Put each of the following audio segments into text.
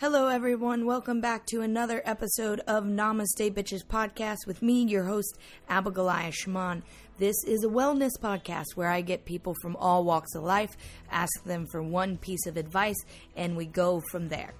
Hello, everyone. Welcome back to another episode of Namaste Bitches podcast with me, your host, Abigail Shimon. This is a wellness podcast where I get people from all walks of life, ask them for one piece of advice, and we go from there.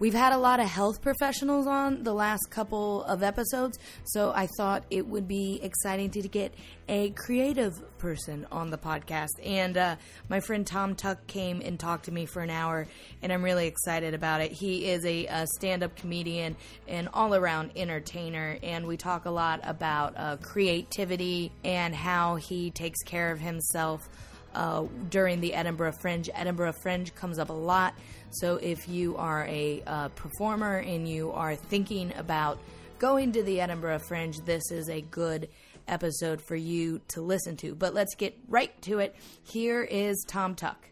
We've had a lot of health professionals on the last couple of episodes, so I thought it would be exciting to get a creative person on the podcast. And uh, my friend Thom Tuck came and talked to me for an hour, and I'm really excited about it. He is a, a stand up comedian and all around entertainer, and we talk a lot about uh, creativity and how he takes care of himself. Uh, during the Edinburgh Fringe. Edinburgh Fringe comes up a lot. So if you are a uh, performer and you are thinking about going to the Edinburgh Fringe, this is a good episode for you to listen to. But let's get right to it. Here is Thom Tuck.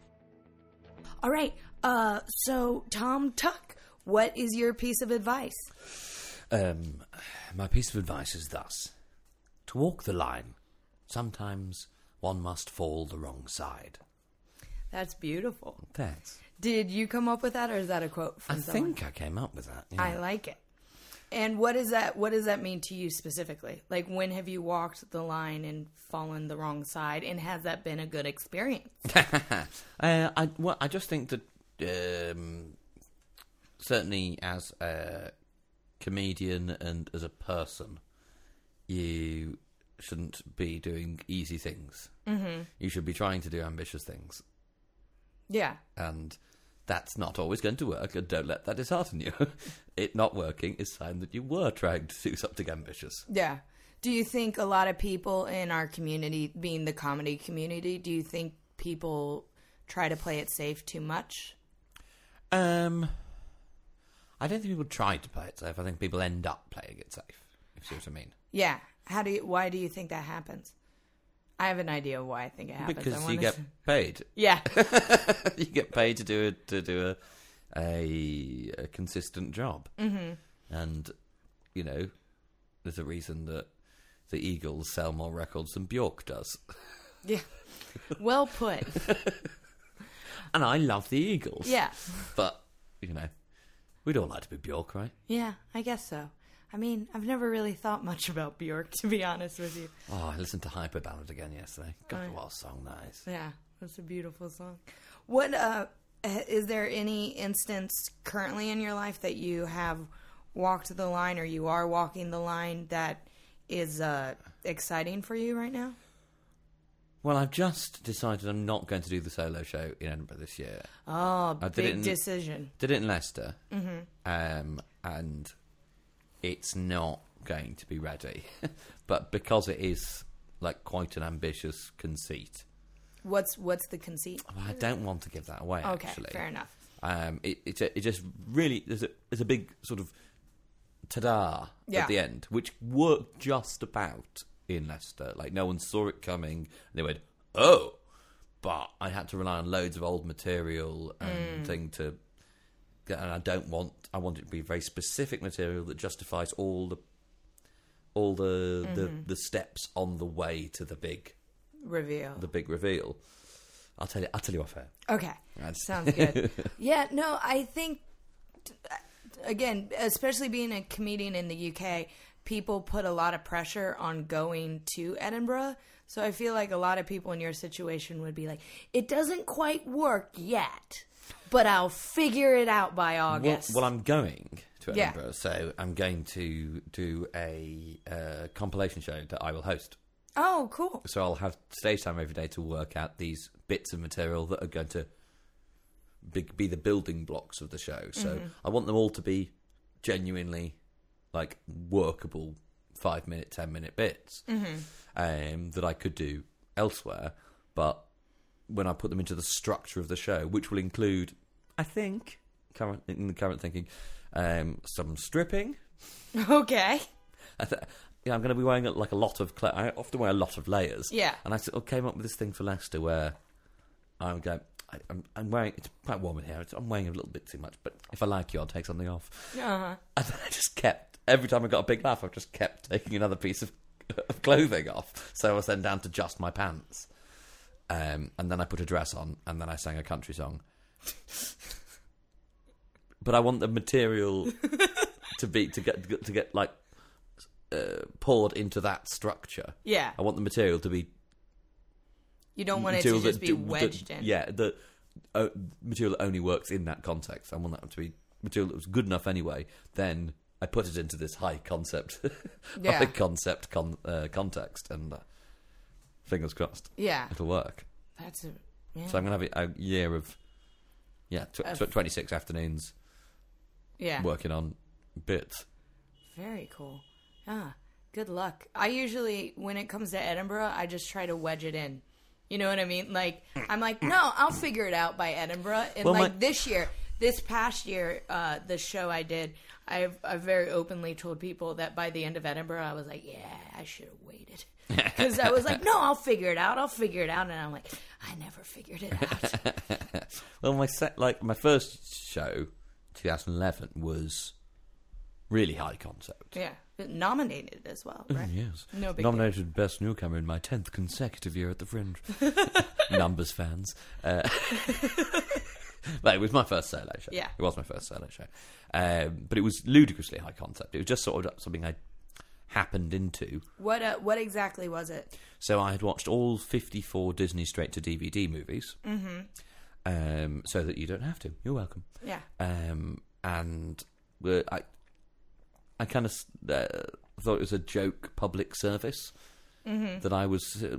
All right. Uh, so, Thom Tuck, what is your piece of advice? Um, my piece of advice is thus to walk the line, sometimes one must fall the wrong side. That's beautiful. Thanks. Did you come up with that, or is that a quote from I someone? think I came up with that. yeah. I like it. And what is that? What does that mean to you specifically? Like, when have you walked the line and fallen the wrong side, and has that been a good experience? uh, I well, I just think that um, certainly as a comedian and as a person, you shouldn't be doing easy things. Mm-hmm. You should be trying to do ambitious things, Yeah, and that's not always going to work. And don't let that dishearten you. it not working is a sign that you were trying to do something ambitious. yeah. Do you think a lot of people in our community, being the comedy community, do you think people try to play it safe too much? Um, I don't think people try to play it safe. I think people end up playing it safe. If you see what I mean. Yeah. How do you? Why do you think that happens? I have an idea of why I think it happens. I Because you get paid. Yeah. you get paid to do a, to do a a, a consistent job, mm-hmm. and you know there's a reason that the Eagles sell more records than Bjork does, yeah. Well put. and I love the Eagles. Yeah. but you know we'd all like to be Bjork, right? Yeah, I guess so. I mean, I've never really thought much about Bjork, to be honest with you. Oh, I listened to Hyperballad again yesterday. God, Oh, yeah. what a song that is. Yeah, that's a beautiful song. What uh is there any instance currently in your life that you have walked the line or you are walking the line that is uh exciting for you right now? Well, I've just decided I'm not going to do the solo show in Edinburgh this year. Oh, I did big it in- decision. Did it in Leicester, mm-hmm. um, and it's not going to be ready. but because it is like quite an ambitious conceit, What's what's the conceit? well, I don't want to give that away. Okay, actually, fair enough. Um, it it, it just really there's a there's a big sort of ta-da Yeah. at the end, which worked just about in Leicester. Like no one saw it coming. They went, oh, but I had to rely on loads of old material and thing to. get- And I don't want. I want it to be very specific material that justifies all the, all the the, mm-hmm. the steps on the way to the big Reveal. the big reveal. I'll tell you. I'll tell you off air. Okay. That's- Sounds good. yeah, no, I think, again, especially being a comedian in the UK, people put a lot of pressure on going to Edinburgh. So I feel like a lot of people in your situation would be like, it doesn't quite work yet, but I'll figure it out by Well, August. well, I'm going to Yeah. Edinburgh, so I'm going to do a uh, compilation show that I will host. oh, cool. So I'll have stage time every day to work out these bits of material that are going to be, be the building blocks of the show. So Mm-hmm. I want them all to be genuinely like workable five minute, ten minute bits Mm-hmm. um, that I could do elsewhere. But when I put them into the structure of the show, which will include, I think, current in the current thinking, um, some stripping. Okay. I th- yeah, I'm going to be wearing like a lot of. Cl- I often wear a lot of layers. Yeah. And I sort of came up with this thing for Leicester where I'm going. I, I'm, I'm wearing. It's quite warm in here. It's, I'm wearing a little bit too much, but if I like you, I'll take something off. Uh-huh. And then I just kept every time I got a big laugh, I just kept taking another piece of, of clothing off. So I was then down to just my pants. Um, and then I put a dress on, and then I sang a country song. but I want the material to be to get to get like uh, poured into that structure. Yeah. I want the material to be You don't want it to just that be wedged that- in. Yeah, the uh, material that only works in that context. I want that to be material that was good enough anyway. Then I put it into this high concept, Yeah. high concept con- uh, context, and uh, fingers crossed, Yeah. it'll work. That's a. Yeah. So I'm gonna have a, a year of yeah, tw- Of- tw- 26 afternoons yeah. working on bits. Very cool. Ah, good luck. I usually, when it comes to Edinburgh, I just try to wedge it in. You know what I mean? Like, I'm like, no, I'll figure it out by Edinburgh. And Well, like my- this year, this past year, uh, the show I did, I've, I've very openly told people that by the end of Edinburgh, I was like, yeah, I should have waited. Because I was like, no, I'll figure it out. I'll figure it out. And I'm like, I never figured it out. Well, my set, like my first show, 2011, was really high concept. yeah. Nominated as well, right? Yes. No big Nominated Best Newcomer in my 10th consecutive year at the Fringe. Numbers fans. Uh, but it was my first solo show. Yeah. It was my first solo show. Um, but it was ludicrously high concept. It was just sort of something I happened into. What, uh, what exactly was it? So I had watched all 54 Disney straight to DVD movies. Mm-hmm. Um, so that you don't have to. You're welcome. Yeah. um, and uh, I, I kind of uh, thought it was a joke public service that I was, uh,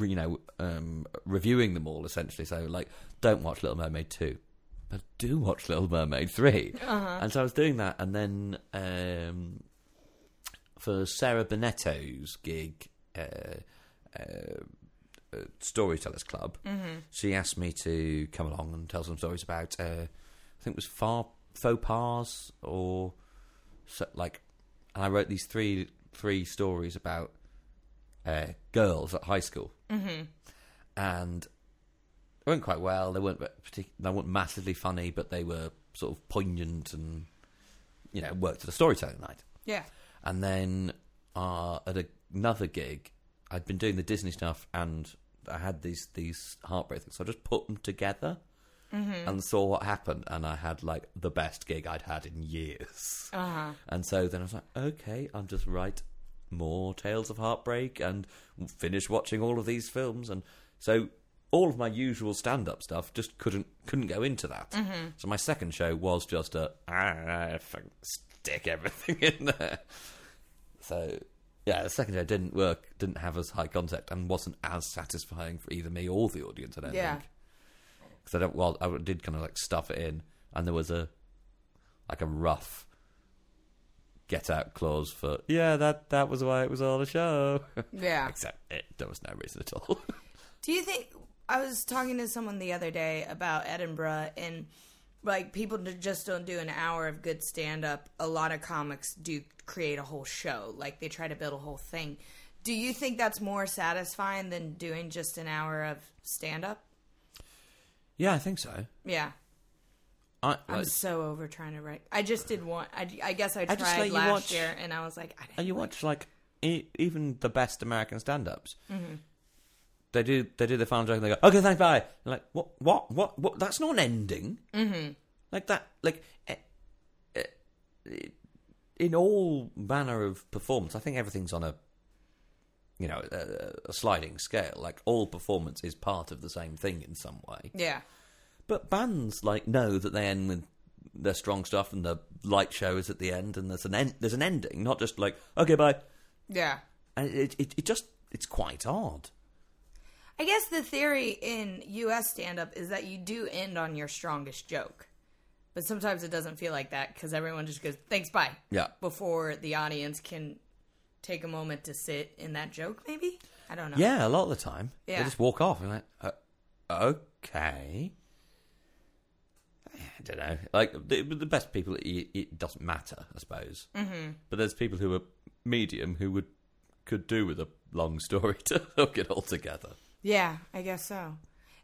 you know, um, reviewing them all essentially. So like, don't watch Little Mermaid two, but do watch Little Mermaid 3 And so I was doing that, and then um, for Sarah Bennetto's gig. Uh, uh, uh, Storytellers Club, she asked me to come along and tell some stories about, uh, I think it was far, faux pas or so, like, and I wrote these three three stories about uh, girls at high school, mm-hmm. and they went quite well. They weren't partic- they weren't massively funny, but they were sort of poignant and you know worked at a storytelling night. Yeah. And then uh, at a, another gig, I'd been doing the Disney stuff, and I had these these heartbreak things. So I just put them together and saw what happened, and I had like the best gig I'd had in years. Uh huh. And so then I was like, okay, I'll just write more tales of heartbreak and finish watching all of these films. And so all of my usual stand-up stuff just couldn't couldn't go into that. So my second show was just a ah, stick everything in there. So yeah, the second show didn't work, didn't have as high concept, and wasn't as satisfying for either me or the audience. I don't Yeah. think because I don't. Well, I did kind of like stuff it in, and there was a like a rough get out clause for yeah that that was why it was all a show. Yeah. Except it, there was no reason at all. Do you think I was talking to someone the other day about Edinburgh and like people just don't do an hour of good stand up. A lot of comics do create a whole show. Like they try to build a whole thing. Do you think that's more satisfying than doing just an hour of stand up? yeah, I think so. Yeah. I, I'm like, so over trying to write. I just did one. I, I guess I I tried just let you last watch- year and I was like, I didn't and you like- watch like e- even the best American stand-ups. Mm-hmm. They do they do the final joke and they go okay thanks bye. You're like what what what what? That's not an ending. Mm-hmm. Like that like. eh, eh, in all manner of performance, I think everything's on a you know a, a sliding scale. Like all performance is part of the same thing in some way. Yeah. But bands like know that they end with their strong stuff and the light show is at the end, and there's an end, there's an ending, not just like okay bye. Yeah. And it, it it just it's quite odd. I guess the theory in US stand up is that you do end on your strongest joke. But sometimes it doesn't feel like that because everyone just goes, thanks, bye. Yeah. Before the audience can take a moment to sit in that joke, maybe? I don't know. Yeah, a lot of the time Yeah. they just walk off and like uh, okay. I don't know. Like the, the best people, it, it doesn't matter, I suppose. Mm-hmm. But there's people who are medium who would could do with a long story to hook it all together. Yeah, I guess so.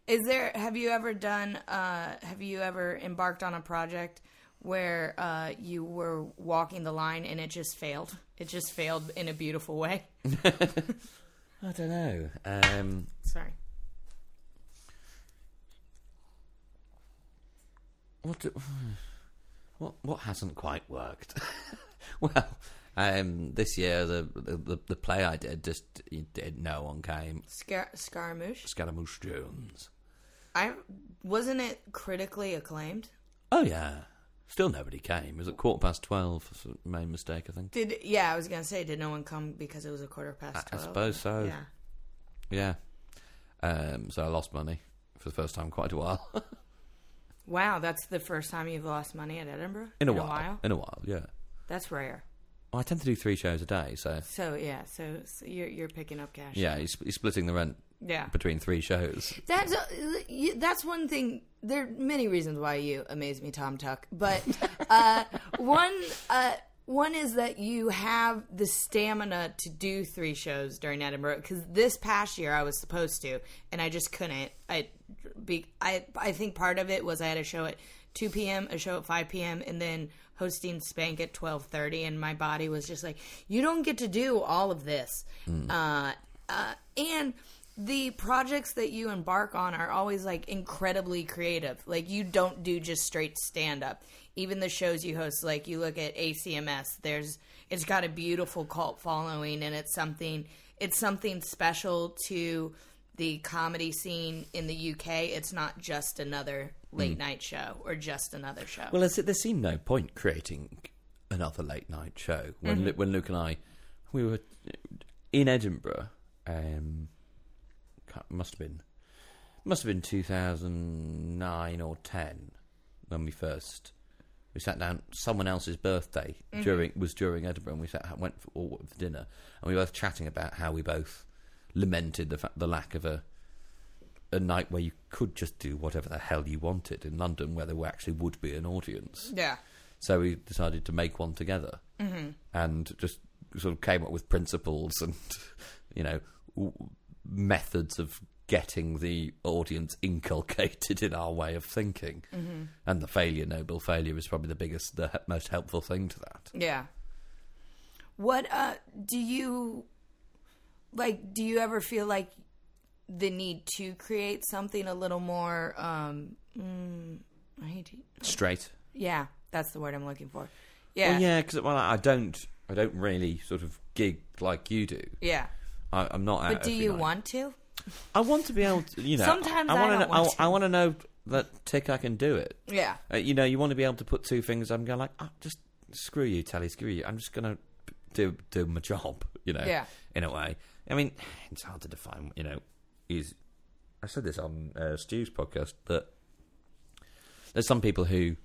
Is there, have you ever done, uh, have you ever embarked on a project where uh, you were walking the line and it just failed? It just failed in a beautiful way? I don't know. Um, Sorry. What do- what what hasn't quite worked? well, um, this year the, the the play I did just did no one came. Scar- Scaramouche. Scaramouche Jones. I wasn't it critically acclaimed. Oh yeah, still nobody came. It was at quarter past twelve. Main mistake, I think. Did yeah? I was gonna say, did no one come because it was a quarter past I, I suppose so. Yeah. Yeah. Um, so I lost money for the first time in quite a while. Wow, that's the first time you've lost money at Edinburgh in a while. In a while, yeah. That's rare. Well, I tend to do three shows a day, so So yeah, so, so you're you're picking up cash. yeah, you're, sp- you're splitting the rent Yeah. between three shows. That's uh, you- that's one thing. There are many reasons why you amaze me, Thom Tuck. But uh, one uh, one is that you have the stamina to do three shows during Edinburgh. Because this past year I was supposed to, and I just couldn't. I be I I think part of it was I had a show at two p.m., a show at five p.m., and then hosting Spank at twelve thirty, and my body was just like, you don't get to do all of this. Uh, uh, and the projects that you embark on are always like incredibly creative. Like you don't do just straight stand up. Even the shows you host, like you look at ACMS, there's it's got a beautiful cult following and it's something it's something special to the comedy scene in the UK. It's not just another late hmm. night show or just another show. Well, there seemed no point creating another late night show when mm-hmm. Lu- when Luke and I we were in Edinburgh. Um, must have been must have been 2009 or 10 when we first we sat down. Someone else's birthday mm-hmm. during was during Edinburgh, and we sat went for, all for dinner, and we were both chatting about how we both lamented the fact the lack of a a night where you could just do whatever the hell you wanted in London, where there actually would be an audience. yeah. So we decided to make one together, mm-hmm. and just sort of came up with principles and you know w- methods of getting the audience inculcated in our way of thinking. Mm-hmm. And the failure, noble failure, is probably the biggest, the most helpful thing to that. Yeah. What uh do you like do you ever feel like the need to create something a little more um mm, I hate to, Straight. yeah, that's the word I'm looking for. Yeah. Well, yeah, because well, I don't, I don't really sort of gig like you do. Yeah. I, I'm not. But do you night. want to? I want to be able to, you know. Sometimes I wanna don't know, want I, to. want to know that tick I can do it. Yeah. Uh, you know, you want to be able to put two fingers. I'm going like, oh, just screw you, Telly, screw you. I'm just gonna do do my job. You know, Yeah. in a way. I mean, it's hard to define. You know, is I said this on uh, Stu's podcast that there's some people who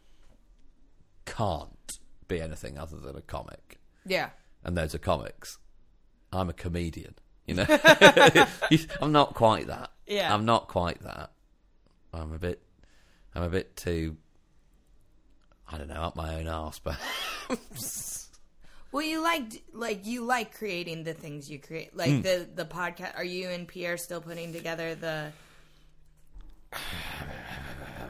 can't be anything other than a comic, Yeah. and those are comics. I'm a comedian. You know, I'm not quite that. Yeah. I'm not quite that. I'm a bit. I'm a bit too. I don't know, up my own arse, but Well, you like like you like creating the things you create. Like Hmm. the the podcast are you and Pierre still putting together the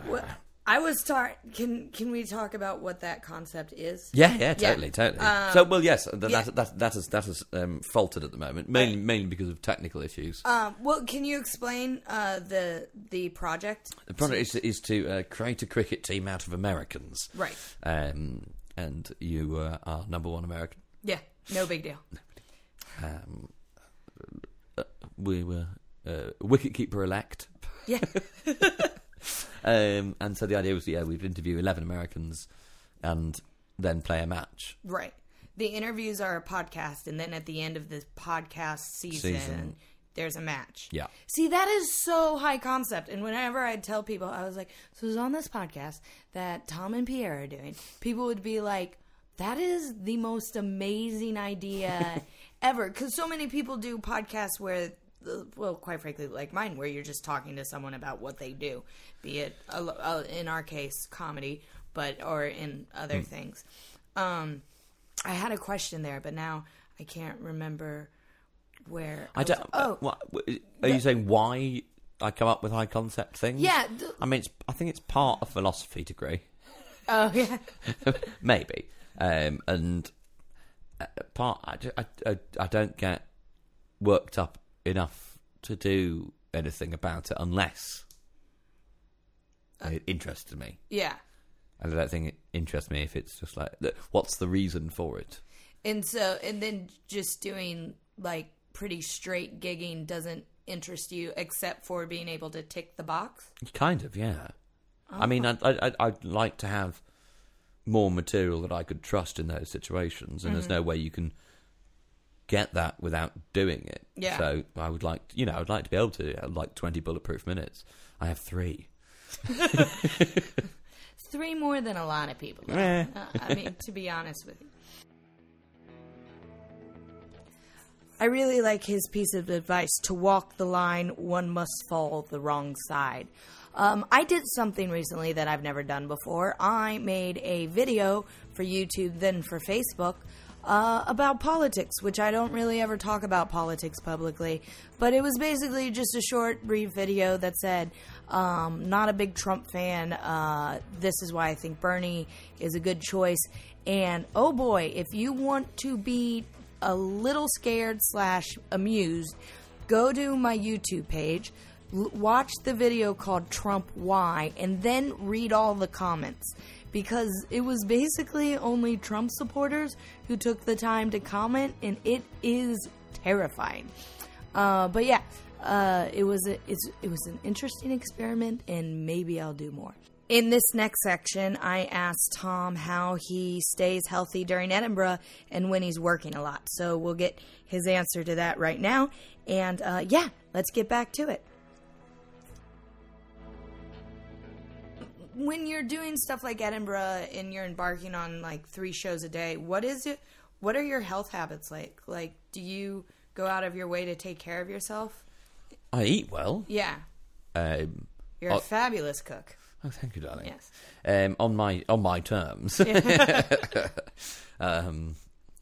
What I was tar- can can we talk about what that concept is? yeah, yeah, totally, totally. so, well, yes, that Um, yeah. that that, has that has um, faltered at the moment, mainly mainly because of technical issues. Um, well, can you explain uh, the the project? the project is, is to uh, create a cricket team out of Americans, Right. um, and you uh, are number one American. Yeah, no big deal. Um, uh, we were uh, wicketkeeper elect. Yeah, Um, and so the idea was, yeah, we'd interview 11 Americans and then play a match. right. The interviews are a podcast, and then at the end of the podcast season, Season. There's a match. Yeah. See, that is so high concept. And whenever I'd tell people, I was like, so it's on this podcast that Thom and Pierre are doing, people would be like, that is the most amazing idea ever. Because so many people do podcasts where, well, quite frankly, like mine, where you're just talking to someone about what they do, be it, uh, in our case, comedy, but, or in other things. Um, I had a question there, but now I can't remember where. I was- don't. Oh, what, are you saying why I come up with high concept things? Yeah, th- I mean, it's, I think it's part of philosophy degree, oh yeah. maybe, um, and uh, part I, I, I, I don't get worked up enough to do anything about it unless it interested me. Yeah. and I don't think it interests me if it's just like, what's the reason for it? And so, and then just doing like pretty straight gigging doesn't interest you except for being able to tick the box. Kind of, yeah. I mean, I'd, I'd, I'd like to have more material that I could trust in those situations, and there's no way you can get that without doing it. Yeah. So I would like, you know, I'd like to be able to have like 20 bulletproof minutes. I have three. Three more than a lot of people. Eh. Uh, I mean, to be honest with you. I really like his piece of advice to walk the line, one must fall the wrong side. Um, I did something recently that I've never done before. I made a video for YouTube, then for Facebook, uh, about politics, which I don't really ever talk about politics publicly. But it was basically just a short, brief video that said, um, not a big Trump fan. Uh, this is why I think Bernie is a good choice. And oh boy, if you want to be a little scared slash amused, go to my YouTube page, l- watch the video called Trump Why, and then read all the comments. Because it was basically only Trump supporters who took the time to comment, and it is terrifying. Uh, but yeah, uh, it was a, it was an interesting experiment, and maybe I'll do more. In this next section, I asked Thom how he stays healthy during Edinburgh and when he's working a lot. So we'll get his answer to that right now. And uh, yeah, let's get back to it. When you're doing stuff like Edinburgh and you're embarking on like three shows a day, what is it? What are your health habits like? Like, do you go out of your way to take care of yourself? I eat well. Yeah, Um, you're a Oh. fabulous cook. Oh, thank you, darling. Yes. Um, on my on my terms. um,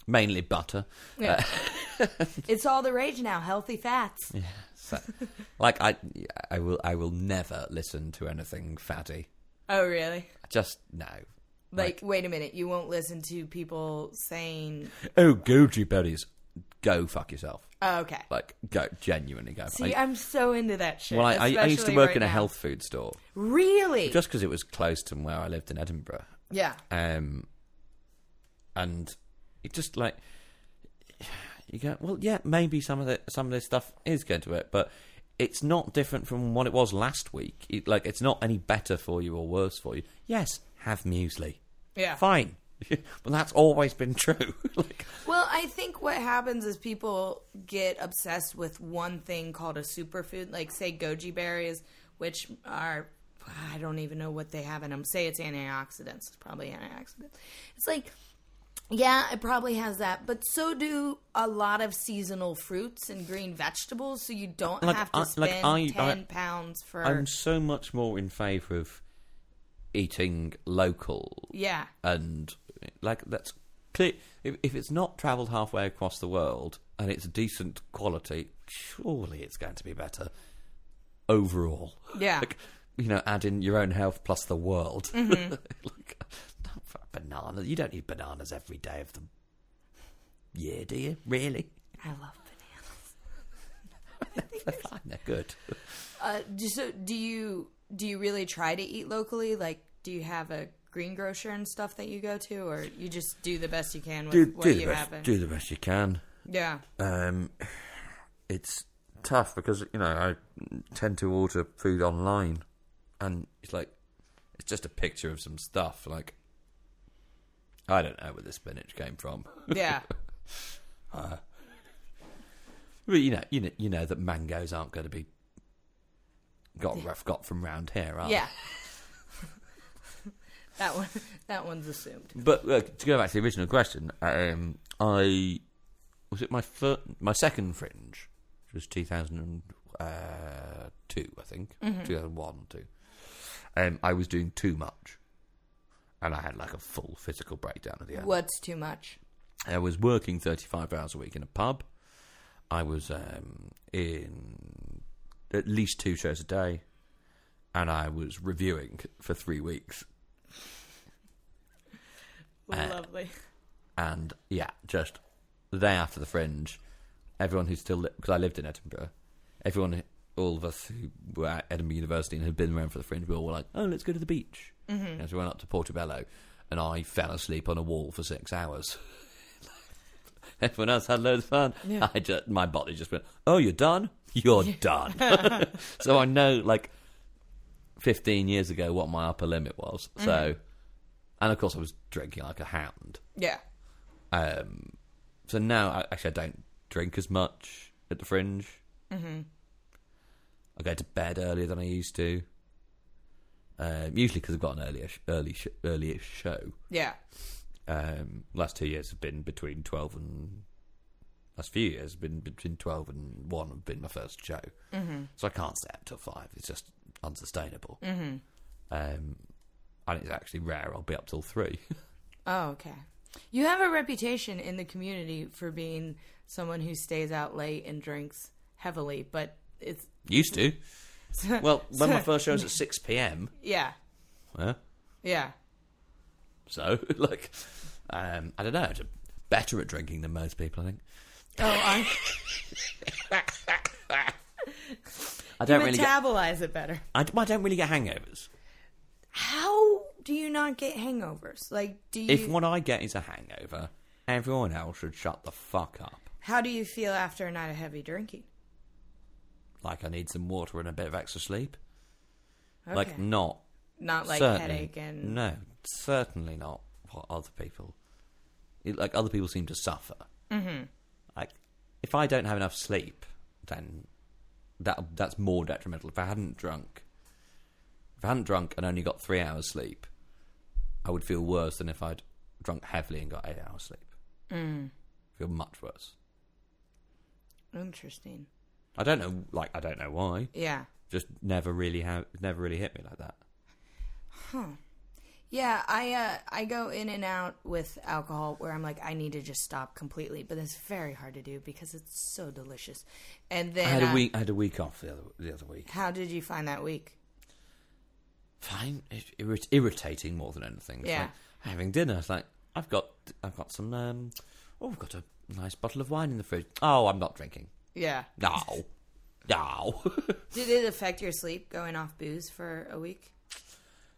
mainly butter. Yeah. it's all the rage now. Healthy fats. So, like I, I will, I will never listen to anything fatty. Oh, really? Just no. Like, wait a minute. You won't listen to people saying, Oh, goji berries. Go fuck yourself. oh, okay. Like, go genuinely go. See, I, I'm so into that shit. well, I, I, I used to work right in a now. health food store Really? just because it was close to where I lived in Edinburgh. yeah. Um, and it just like you go, well, yeah, maybe some of the some of this stuff is going to work, but it's not different from what it was last week. It, like, it's not any better for you or worse for you. Yes, have muesli, Yeah. fine, but that's always been true. like, Well, I think what happens is people get obsessed with one thing called a superfood, like say goji berries, which are I don't even know what they have in them. Say it's antioxidants. It's probably antioxidants. It's like yeah, it probably has that, but so do a lot of seasonal fruits and green vegetables. So you don't Like, have to I- spend like, I- ten I- pounds for I'm so much more in favour of eating local yeah. and like that's clear. If, if it's not travelled halfway across the world and it's decent quality, surely it's going to be better overall. Yeah. like you know, add in your own health plus the world. Mm-hmm. like, bananas. You don't eat bananas every day of the year, do you? Really? I love bananas. They're fine. They're good. Uh, so do you do you really try to eat locally? Like, do you have a greengrocer and stuff that you go to, or you just do the best you can with Do, what do you best. Do the best you can. Yeah, Um, it's tough because you know I tend to order food online, and it's like it's just a picture of some stuff. Like I don't know where the spinach came from, yeah, but you know, you know, you know that mangoes aren't going to be got rough got from round here, are they? yeah. That one, that one's assumed. But uh, to go back to the original question, um, I was it my fir- my second fringe, which was two thousand and two, I think, two thousand one, two. Um, I was doing too much, and I had like a full physical breakdown at the end. What's too much? I was working thirty five hours a week in a pub. I was um, in at least two shows a day, and I was reviewing for three weeks. Uh, Lovely. and yeah, just the day after the fringe, everyone who still because I lived in Edinburgh, everyone all of us who were at Edinburgh University and had been around for the fringe, we all were like, "Oh, let's go to the beach." Mm-hmm. As we went up to Portobello, and I fell asleep on a wall for six hours. Everyone else had loads of fun. Yeah. I just, my body just went, "Oh, you're done. You're done." so I know, like, fifteen years ago, what my upper limit was. So, and of course, I was drinking like a hound. Yeah. Um, so now, I, actually, I don't drink as much at the fringe. Mm-hmm. I go to bed earlier than I used to. Um, usually because I've got an earlier, early, sh- earlier show. Yeah. Um, last two years have been between twelve and last few years have been between twelve and one. Have been my first show, mm-hmm. so I can't stay up till five. It's just unsustainable. Mm-hmm. Um, and it's actually rare. I'll be up till three. Oh, okay. You have a reputation in the community for being someone who stays out late and drinks heavily, but it's Used to. Well, when my first show was at six p.m. yeah, Yeah. yeah. So, like, um, I don't know. I'm better at drinking than most people, I think. Oh, I I don't really get. metabolize it better. I, I don't really get hangovers. How do you not get hangovers? Like, do you? If what I get is a hangover, everyone else should shut the fuck up. how do you feel after a night of heavy drinking? Like, I need some water and a bit of extra sleep. Okay. Like, not not like certainly, headache and no, certainly not what other people. it- Like other people seem to suffer. Mm-hmm. Like, if I don't have enough sleep, then that that's more detrimental. If I hadn't drunk, if I hadn't drunk and only got three hours sleep, I would feel worse than if I'd drunk heavily and got eight hours sleep. Mm. Feel much worse. interesting. I don't know. Like, I don't know why. Yeah. Just never really have. Never really hit me like that. Huh. Yeah, I uh, I go in and out with alcohol where I'm like I need to just stop completely, but it's very hard to do because it's so delicious. And then I had a uh, week. I had a week off the other the other week. How did you find that week? Fine. It, irrit- irritating more than anything. It's Yeah. like having dinner. It's like I've got I've got some um oh I've got a nice bottle of wine in the fridge. Oh, I'm not drinking. Yeah. No, no. Did it affect your sleep going off booze for a week?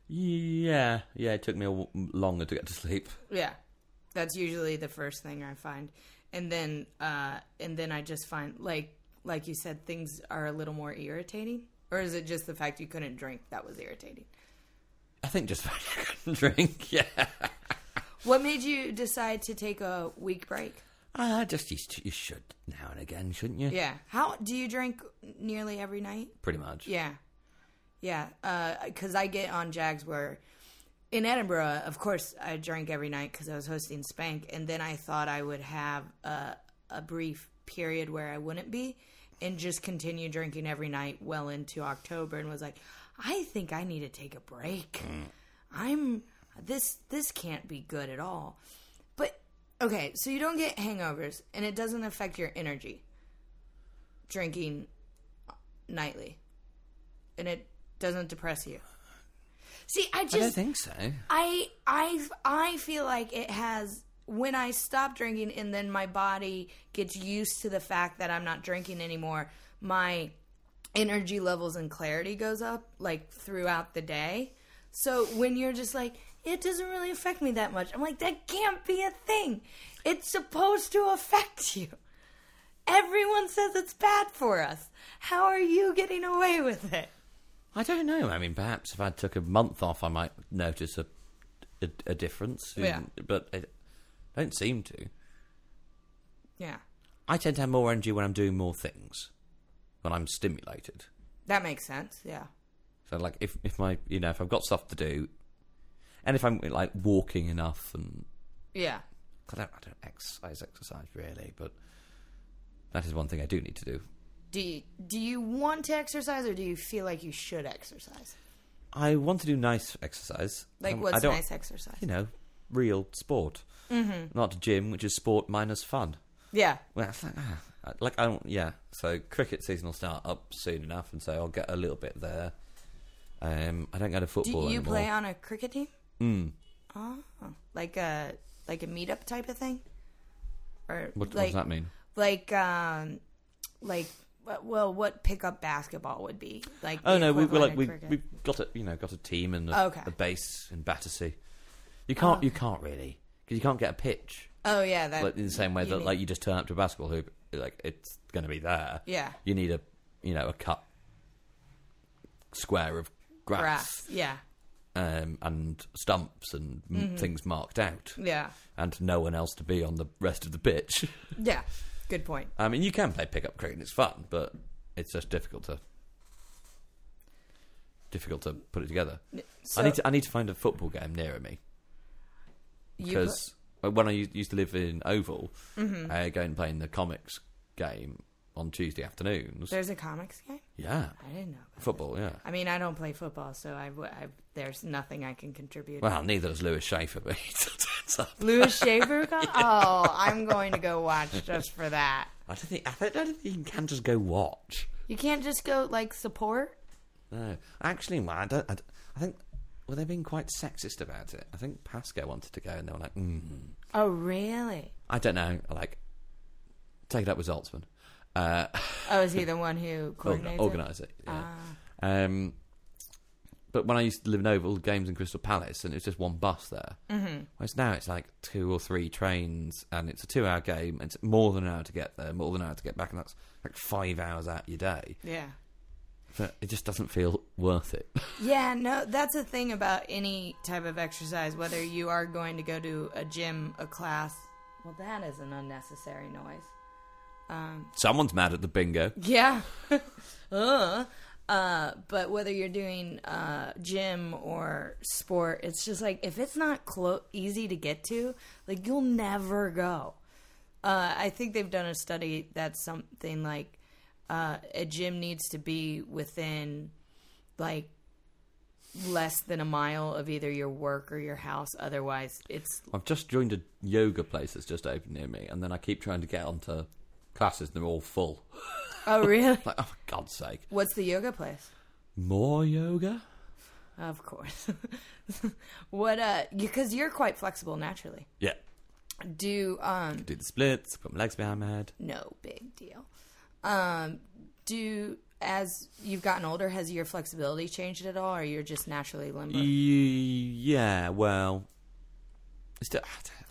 yeah, yeah. It took me a w- longer to get to sleep. Yeah. That's usually the first thing I find. And then uh and then I just find like like you said things are a little more irritating or is it just the fact you couldn't drink that was irritating? I think just I couldn't drink. Yeah. What made you decide to take a week break? Uh, just you, you should now and again, shouldn't you? Yeah. How do you drink nearly every night? Pretty much. Yeah. Yeah. Because I get on Jags where in Edinburgh, of course, I drank every night because I was hosting Spank. And then I thought I would have a, a brief period where I wouldn't be and just continue drinking every night well into October and was like, I think I need to take a break. Mm. I'm this this can't be good at all. But okay, so you don't get hangovers and it doesn't affect your energy drinking nightly. And it doesn't depress you. See, I I don't just think so. I I I feel like it has when I stop drinking and then my body gets used to the fact that I'm not drinking anymore, my energy levels and clarity goes up like throughout the day. So when you're just like it doesn't really affect me that much. I'm like that can't be a thing. It's supposed to affect you. Everyone says it's bad for us. How are you getting away with it? I don't know. I mean, perhaps if I took a month off, I might notice a a, a difference. Yeah. But I don't seem to. Yeah. I tend to have more energy when I'm doing more things, when I'm stimulated. That makes sense. Yeah. So, like, if if my you know if I've got stuff to do, and if I'm like walking enough, and Yeah. I don't I don't exercise exercise really, but that is one thing I do need to do. Do you, do you want to exercise or do you feel like you should exercise? I want to do nice exercise. Like Um, what's nice exercise? You know, real sport, mm-hmm. not gym, which is sport minus fun. Yeah. Well, it's like, ah, like I don't, yeah. So cricket season will start up soon enough, and so I'll get a little bit there. Um, I don't go to football. Do you anymore. play on a cricket team? Mm. Oh, like a like a meetup type of thing, or What, what does that mean? like um like Well, what pickup basketball would be like? Oh no, we, we like we cricket. we've got a you know got a team and a, Okay. a base in Battersea. You can't Oh, you can't really because you can't get a pitch Oh yeah, that. like in the same way that need- like you just turn up to a basketball hoop like it's going to be there. yeah, You need a you know a cut square of grass, grass. Yeah, Um, and stumps and Mm-hmm. things marked out, yeah, and no one else to be on the rest of the pitch. yeah. Good point. I mean, you can play pickup cricket; and it's fun, but it's just difficult to difficult to put it together. So I need to I need to find a football game nearer me you put- because when I used to live in Oval, Mm-hmm. I go and play in the comics game on Tuesday afternoons. there's a comics game. yeah, I didn't know. About football. Yeah. I mean, I don't play football, so I, there's nothing I can contribute. Well, neither does Lewis Schaffer, but he still turns up. Lewis Shaver got? Oh, I'm going to go watch just for that. I don't think I don't, I don't think you can just go watch. You can't just go like support. No, actually, I don't. I, don't- I think well, they're being quite sexist about it. I think Pascoe wanted to go, and they were like, mm. Oh, really? I don't know. Like, take it up with Zaltzman. Uh, Oh, is he the one who coordinates? it? organise it. Yeah. Ah. Um, but when I used to live in Oval, games in Crystal Palace, and it was just one bus there. Mm-hmm. Whereas now it's like two or three trains, and it's a two-hour game. And it's more than an hour to get there, more than an hour to get back, and that's like five hours out your day. Yeah. But it just doesn't feel worth it. Yeah, no, that's the thing about any type of exercise, whether you are going to go to a gym, a class. Well, that is an unnecessary noise. Um, Someone's mad at the bingo. yeah. uh, uh, but whether you're doing uh, gym or sport, it's just like if it's not clo- easy to get to, like you'll never go. Uh, I think they've done a study that's something like uh, a gym needs to be within like less than a mile of either your work or your house. Otherwise, it's I've just joined a yoga place that's just opened near me, and then I keep trying to get onto classes, and they're all full. oh really? Like, oh, for God's sake. What's the yoga place? More yoga? Of course. what? Uh, because you're quite flexible naturally. Yeah. Do um Do the splits, put my legs behind my head. no big deal. Um, do as you've gotten older, has your flexibility changed at all, or you're just naturally limber? Yeah, well. Still,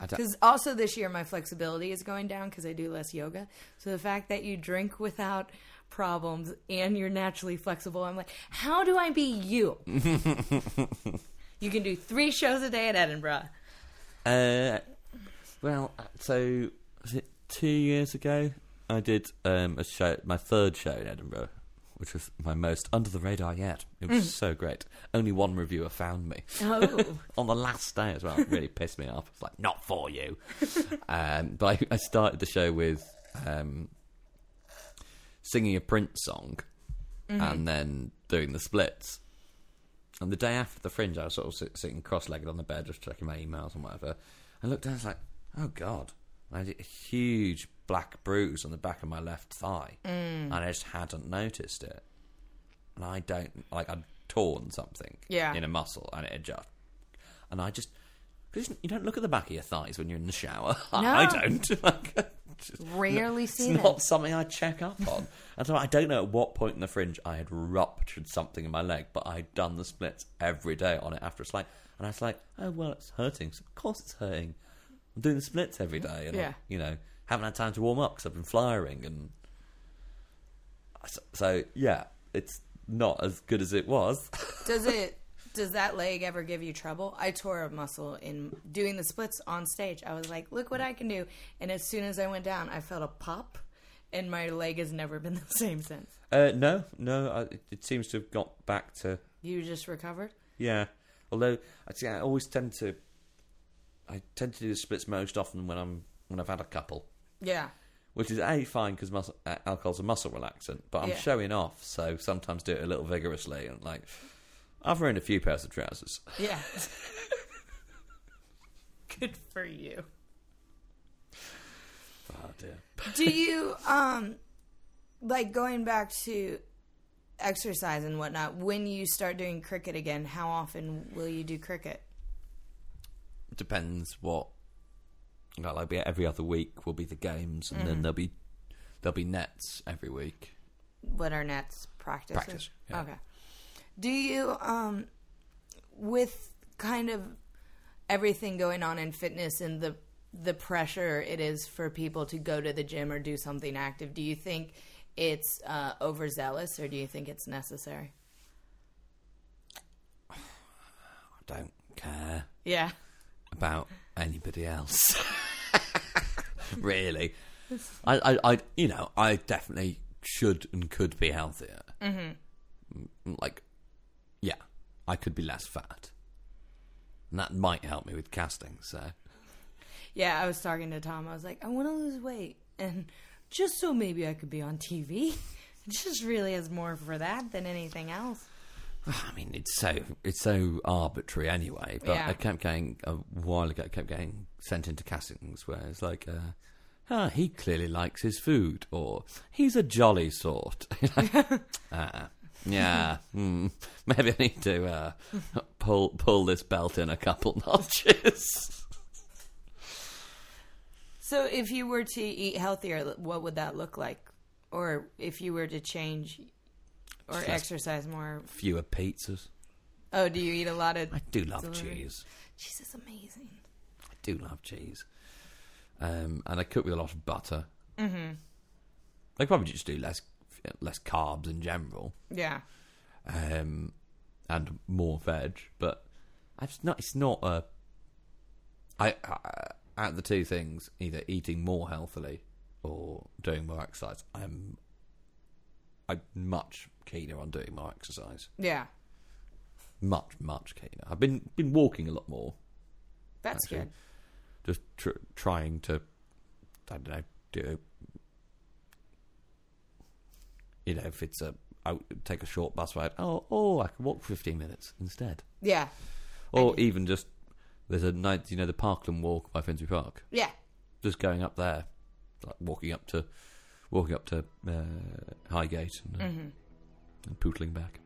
I don't, Because also this year my flexibility is going down because I do less yoga. So the fact that you drink without problems and you're naturally flexible, I'm like, how do I be you? you can do three shows a day at Edinburgh. Uh, well, so was it two years ago? I did um, a show, my third show in Edinburgh, which was my most under the radar yet. It was so great. Only one reviewer found me Oh, on the last day as well. It really pissed me off. It's like not for you. um, but I, I started the show with um, singing a Prince song and then doing the splits. And the day after the fringe, I was sort of sit, sitting cross-legged on the bed, just checking my emails and whatever. I looked down, I was like, "Oh God!" And I had a huge black bruise on the back of my left thigh, mm. and I just hadn't noticed it. And I don't like I'd torn something Yeah. in a muscle, and it had just, and I just. Because you don't look at the back of your thighs when you're in the shower. I don't. Like, just- rarely it's seen not it. something I check up on. and so I don't know at what point in the fringe I had ruptured something in my leg, but I'd done the splits every day on it after it's like, and I was like, oh well, it's hurting. So of course it's hurting. I'm doing the splits every mm-hmm. day, and I- Yeah. you know, haven't had time to warm up because I've been flying, and so, so yeah, it's not as good as it was. Does it? Does that leg ever give you trouble? I tore a muscle in doing the splits on stage. I was like, "Look what I can do!" And as soon as I went down, I felt a pop, and my leg has never been the same since. uh, no, no, I, it, it seems to have got back to You just recovered. Yeah. Although I see, I always tend to, I tend to do the splits most often when I'm when I've had a couple, Yeah. which is a fine because muscle, uh, alcohol's a muscle relaxant. But I'm Yeah. showing off, so sometimes do it a little vigorously and like. I've ruined a few pairs of trousers. Yeah. Good for you. Oh dear. Do you um like going back to exercise and whatnot, when you start doing cricket again, how often will you do cricket? Depends what. Like, like every other week will be the games, and then there'll be there'll be nets every week. what are Net's practices? Practice, yeah. Okay. Do you um with kind of everything going on in fitness and the the pressure it is for people to go to the gym or do something active, do you think it's uh, overzealous or do you think it's necessary? I don't care Yeah. about anybody else. really, I, I, I, you know, I definitely should and could be healthier. Mm-hmm. Like, yeah, I could be less fat, and that might help me with casting. So, Yeah, I was talking to Thom. I was like, I want to lose weight, and just so maybe I could be on TV. It just really is more for that than anything else. I mean, it's so it's so arbitrary anyway. But Yeah. I kept getting a while ago. I kept getting sent into castings where it's like, uh, ah, he clearly likes his food, or he's a jolly sort. Ah, yeah, hmm, maybe I need to uh, pull pull this belt in a couple notches. So, if you were to eat healthier, what would that look like? Or if you were to change or exercise more? Fewer pizzas. Oh, do you eat a lot of? I do love Delivery. cheese. Cheese is amazing. I do love cheese. Um, and I cook with a lot of butter. Mm-hmm. I probably just do less less carbs in general. Yeah. um, and more veg. But it's not. It's not a. I, I out of the two things, either eating more healthily or doing more exercise. I'm. I'm much keener on doing my exercise. Yeah. Much, much keener. I've been been walking a lot more. That's Actually. good. Just tr- trying to. I don't know. Do. You know, if it's a. I would take a short bus ride. Oh, oh, I can walk fifteen minutes instead. Yeah. Or And- even just there's a night, you know, the Parkland Walk by Finsbury Park. Yeah. Just going up there, like walking up to, walking up to uh, Highgate and, uh, Mm-hmm. and pootling back.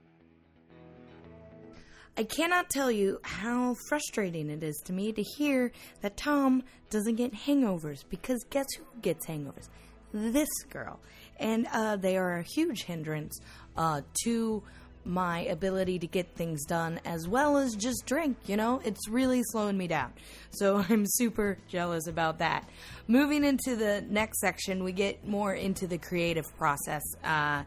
I cannot tell you how frustrating it is to me to hear that Thom doesn't get hangovers because guess who gets hangovers? This girl. And uh, they are a huge hindrance uh, to my ability to get things done as well as just drink, you know? It's really slowing me down. So I'm super jealous about that. Moving into the next section, we get more into the creative process. Uh,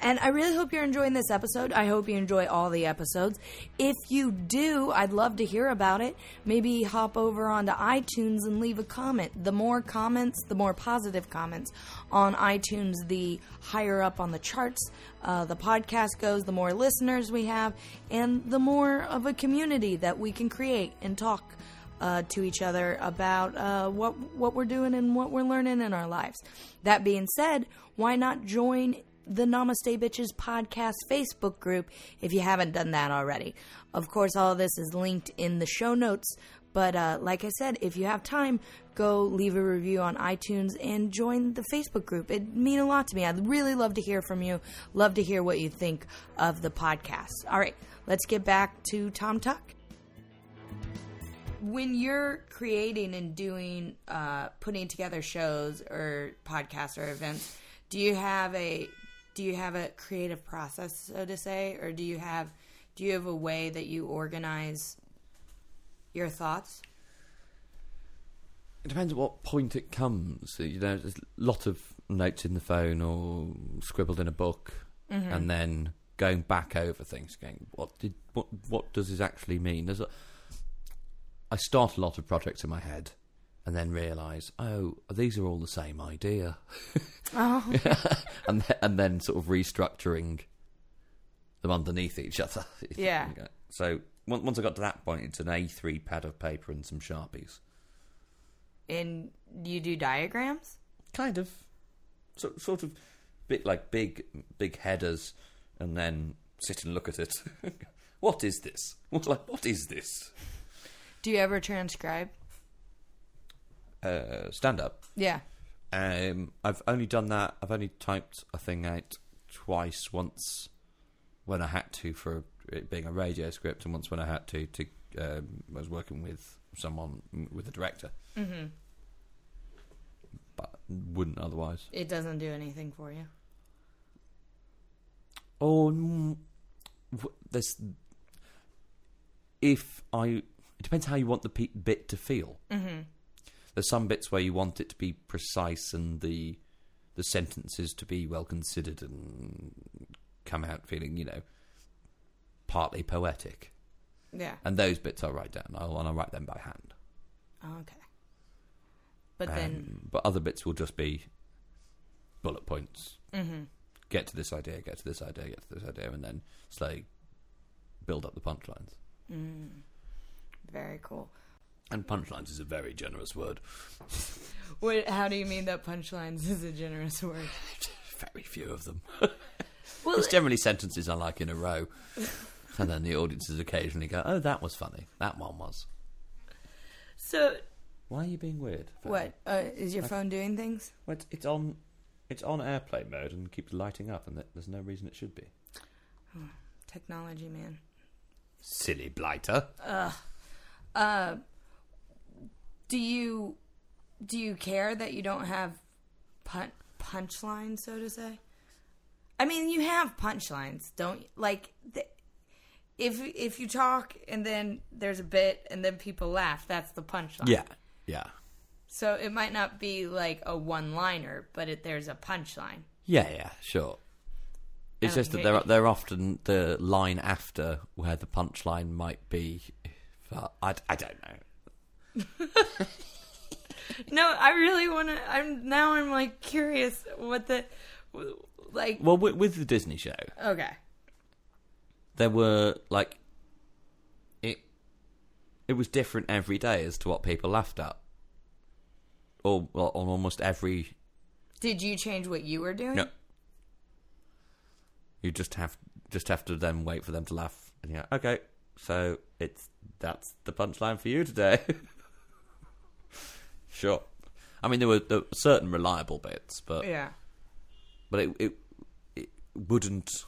and I really hope you're enjoying this episode. I hope you enjoy all the episodes. If you do, I'd love to hear about it. Maybe hop over onto iTunes and leave a comment. The more comments, the more positive comments on iTunes, the higher up on the charts uh, the podcast goes, the more listeners we have, and the more of a community that we can create and talk uh, to each other about uh, what what we're doing and what we're learning in our lives. That being said, why not join the Namaste Bitches podcast Facebook group if you haven't done that already? Of course, all of this is linked in the show notes. But uh, like I said, if you have time, go leave a review on iTunes and join the Facebook group. It'd mean a lot to me. I'd really love to hear from you. Love to hear what you think of the podcast. All right, let's get back to Thom Tuck when you're creating and doing uh, putting together shows or podcasts or events do you have a do you have a creative process so to say or do you have do you have a way that you organize your thoughts It depends at what point it comes. You know, there's a lot of notes in the phone or scribbled in a book, mm-hmm. and then going back over things, going, what did what what does this actually mean? There's a, I start a lot of projects in my head, and then realise, oh, these are all the same idea, oh. And th- and then sort of restructuring them underneath each other. Yeah. So once I got to that point, it's an A3 pad of paper and some sharpies. and you do diagrams? Kind of. So, sort of bit like big big headers and then sit and look at it. What is this? What like what is this? Do you ever transcribe uh, stand up yeah um i've only done that i've only typed a thing out twice once when i had to for it being a radio script and once when i had to to um, i was working with someone with a director mm-hmm. but wouldn't otherwise it doesn't do anything for you Oh, mm, w- if I it depends how you want the pe- bit to feel. Mm-hmm. There's some bits where you want it to be precise and the the sentences to be well considered and come out feeling, you know, partly poetic. Yeah. And those bits I write down. I'll, and I write them by hand. Oh, okay. But then, Um, but other bits will just be bullet points. mm-hmm. Get to this idea, get to this idea, get to this idea, and then slowly build up the punchlines. mm, very cool. And punchlines is a very generous word. What? How do you mean that punchlines is a generous word? Very few of them. Well, It's generally sentences I like in a row. and then the audiences occasionally go, oh, that was funny. That one was. so Why are you being weird? what? Uh, is your phone doing things? Well, it's, it's on it's on airplane mode and keeps lighting up, and there's no reason it should be. Technology, man. Silly blighter. Ugh. Uh, do you do you care that you don't have pun- punchlines, so to say? I mean, you have punchlines, don't you? like th- if if you talk and then there's a bit and then people laugh, that's the punchline. Yeah, yeah, So it might not be like a one-liner, but it, there's a punchline. yeah, yeah. Sure. It's just that they're they're often the line after where the punchline might be. I, I don't know. No, I really want to. I'm now. I'm like curious what the like. Well, with, with the Disney show, Okay. there were like it it was different every day as to what people laughed at or well, on almost every Did you change what you were doing? no you just have just have to then wait for them to laugh and yeah okay so it's that's the punchline for you today sure i mean there were, there were certain reliable bits but Yeah. but it, it it wouldn't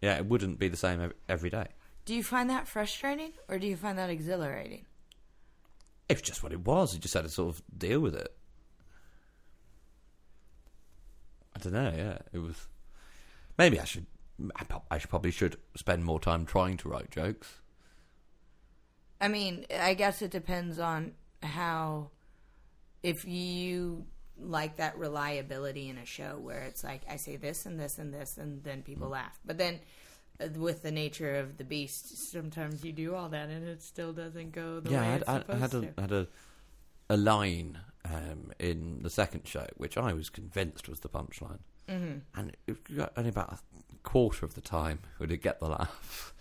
yeah it wouldn't be the same ev- every day Do you find that frustrating or do you find that exhilarating? It's just what it was. You just had to sort of deal with it. I don't know. Yeah, it was. Maybe I should. I, prob- I should probably should spend more time trying to write jokes. I mean, I guess it depends on how. If you like that reliability in a show where it's like, I say this and this and this, and then people laugh. But then uh, with the nature of the beast, sometimes you do all that and it still doesn't go the yeah, way I had, it's I, I supposed had to. a had a a line um, in the second show which I was convinced was the punchline, mm-hmm. and it got only about a quarter of the time would it get the laugh.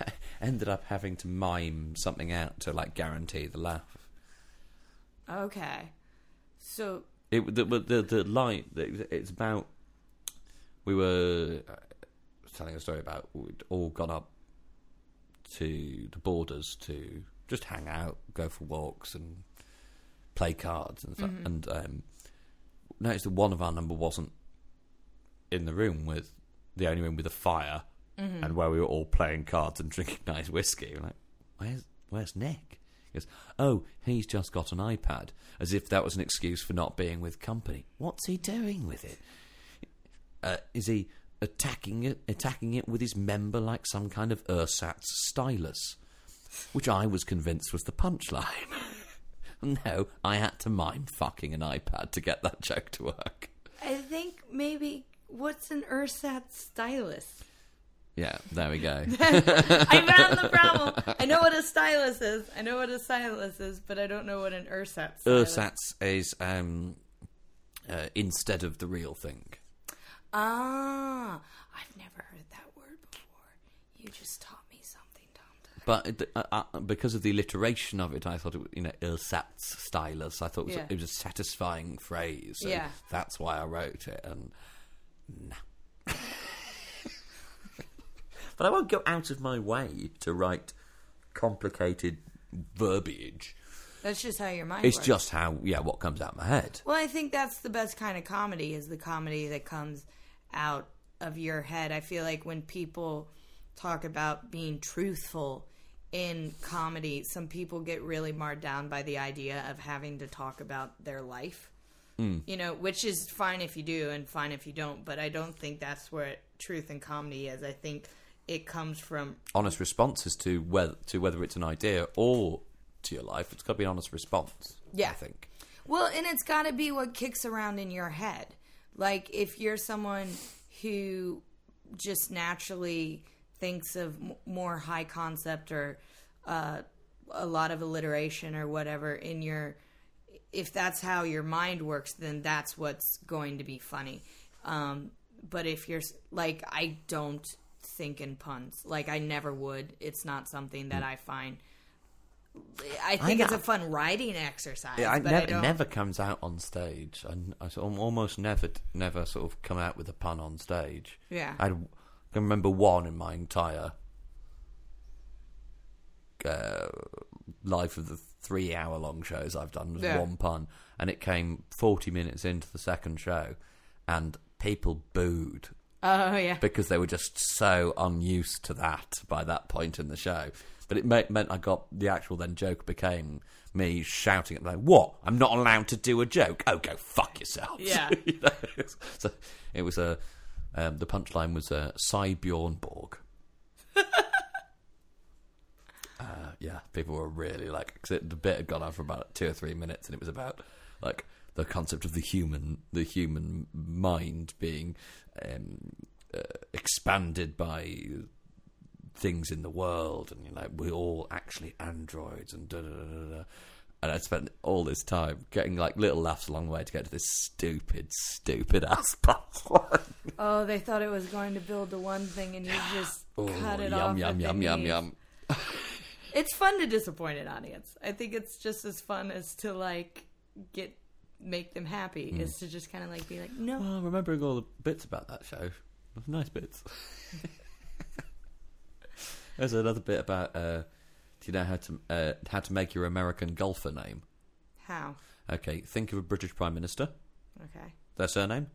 Ended up having to mime something out to like guarantee the laugh. Okay. So, It the the the line it's about. We were uh, telling a story about we'd all gone up to the borders to just hang out, go for walks, and play cards and stuff. And um, noticed that one of our number wasn't in the room with the only room with a fire, and where we were all playing cards and drinking nice whiskey. We're like, where's where's Nick? He goes, oh, he's just got an iPad, as if that was an excuse for not being with company. What's he doing with it? Uh, is he attacking it, attacking it with his member like some kind of ersatz stylus? Which I was convinced was the punchline. no, I had to mime fucking an iPad to get that joke to work. I think maybe. What's an ersatz stylus? Yeah, there we go. I found the problem. I know what a stylus is. I know what a stylus is, but I don't know what an ersatz. Ersatz is um, uh, instead of the real thing. Ah, I've never heard that word before. You just taught me something, Thom. But uh, uh, because of the alliteration of it, I thought it was, you know, ersatz stylus. I thought it was, Yeah. it was a satisfying phrase. So Yeah. That's why I wrote it. And no. But I won't go out of my way to write complicated verbiage. That's just how your mind It's works. just how, yeah, what comes out of my head. Well, I think that's the best kind of comedy is the comedy that comes out of your head. I feel like when people talk about being truthful in comedy, some people get really marred down by the idea of having to talk about their life. Hmm. You know, which is fine if you do and fine if you don't, but I don't think that's where truth and comedy is. I think it comes from honest responses to whether to whether it's an idea or to your life. It's got to be an honest response. Yeah. I think. Well, and it's got to be what kicks around in your head. Like if you're someone who just naturally thinks of m- more high concept or uh, a lot of alliteration or whatever in your if that's how your mind works then that's what's going to be funny um, but if you're like i don't think in puns like i never would it's not something that i find i think it's a fun writing exercise Yeah, I but never, I it never comes out on stage. I, I almost never, never sort of come out with a pun on stage. Yeah. I can remember one in my entire uh, life of the three-hour-long shows I've done was Yeah. one pun, and it came forty minutes into the second show, and people booed oh yeah because they were just so unused to that by that point in the show. But it me- meant I got the actual then joke became me shouting at them, like, "What? I'm not allowed to do a joke? Oh, go fuck yourself!" Yeah. You know? So it was a um, the punchline was a Cy Bjornborg. uh, yeah, people were really like 'cause it, the bit had gone on for about two or three minutes, and it was about like the concept of the human, the human mind being um, uh, expanded by things in the world, and you know we're all actually androids, and da da da da. da. And I spent all this time getting like little laughs along the way to get to this stupid, stupid ass. Oh, they thought it was going to build the one thing, and you just Oh, cut it yum off. yum the yum yum yum. It's fun to disappoint an audience. I think it's just as fun as to like get make them happy. Hmm. Is to just kind of like be like, no, Well, remembering all the bits about that show, nice bits. There's another bit about uh, do you know how to uh, how to make your American golfer name? how? Okay, think of a British Prime Minister, Okay, their surname,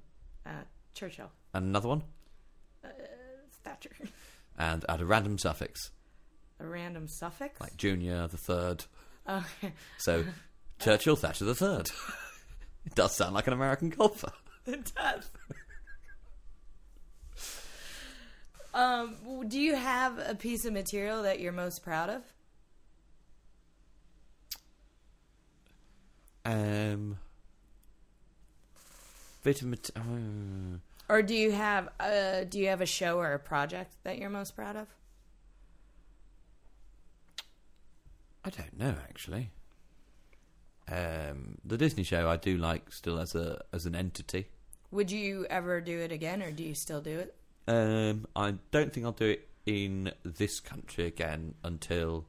uh, Churchill, and another one, Thatcher, and add a random suffix a random suffix. like Junior the third. okay, So Churchill Thatcher the third. it does sound like an American golfer. it does. um, do you have a piece of material that you're most proud of? Um, bit of mat- uh, Or do you have uh do you have a show or a project that you're most proud of? I don't know actually. Um, the Disney show I do like still as a as an entity. Would you ever do it again or do you still do it? Um, I don't think I'll do it in this country again until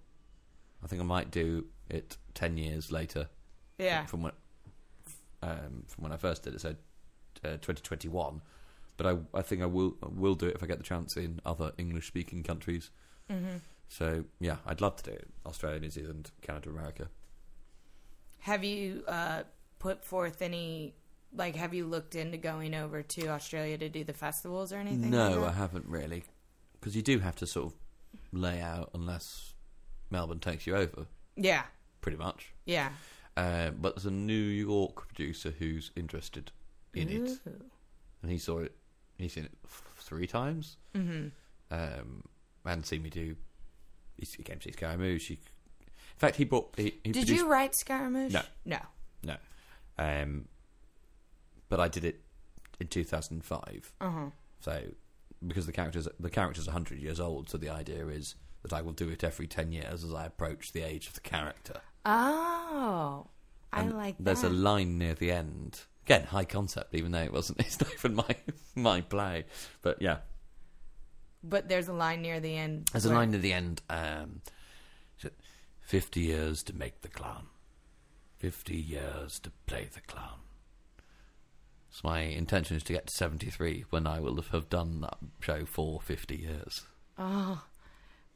I think I might do it ten years later Yeah. from when um, from when I first did it, so uh, 2021. But I I think I will will do it if I get the chance in other English speaking countries. Mm-hmm. So yeah, I'd love to do it. Australia, New Zealand, Canada, America. Have you uh put forth any like have you looked into going over to Australia to do the festivals or anything? No, like I haven't really, because you do have to sort of lay out unless Melbourne takes you over, Yeah. pretty much. Yeah. Uh, but there's a New York producer who's interested in it, and he saw it. He's seen it f- three times, Mhm. um, and seen me do. He came to see Sky Scaramouche. He, in fact, he brought. He, he Did produced, you write Scaramouche? No. No. No, um, but I did it in 2005. Uh-huh. So, because the characters the character's hundred years old, so the idea is that I will do it every ten years as I approach the age of the character. Oh. I And like that. There's a line near the end. Again, high concept, even though it wasn't. It's not even my my play, but yeah, but there's a line near the end. there's a line near the end. Um, Fifty years to make the clown. Fifty years to play the clown. So my intention is to get to seventy-three when I will have done that show for fifty years. Oh,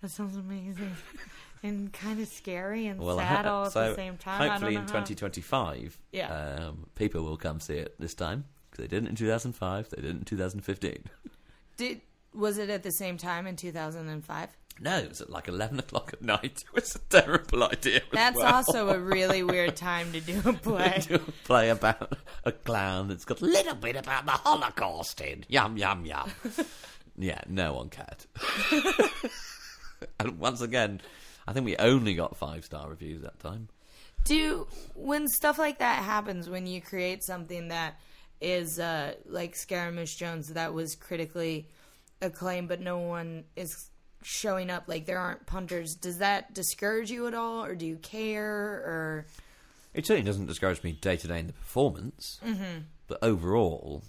that sounds amazing. and kind of scary and Well, sad all at so the same time. I Hopefully, in know how- 2025, Yeah. um, people will come see it this time because they didn't in 2005, they didn't in 2015. Did was it at the same time in 2005? No, it was at like 11 o'clock at night. It was a terrible idea. That's well. also a really weird time to do a play. Do a play about a clown that's got a little bit about the Holocaust in. Yum, yum, yum. yeah, no one cared. and once again, I think we only got five star reviews that time. Do when stuff like that happens, when you create something that is uh, like Scaramouche Jones that was critically acclaimed, but no one is showing up, like there aren't punters. Does that discourage you at all, or do you care? Or It certainly doesn't discourage me day to day in the performance, mm-hmm. but overall,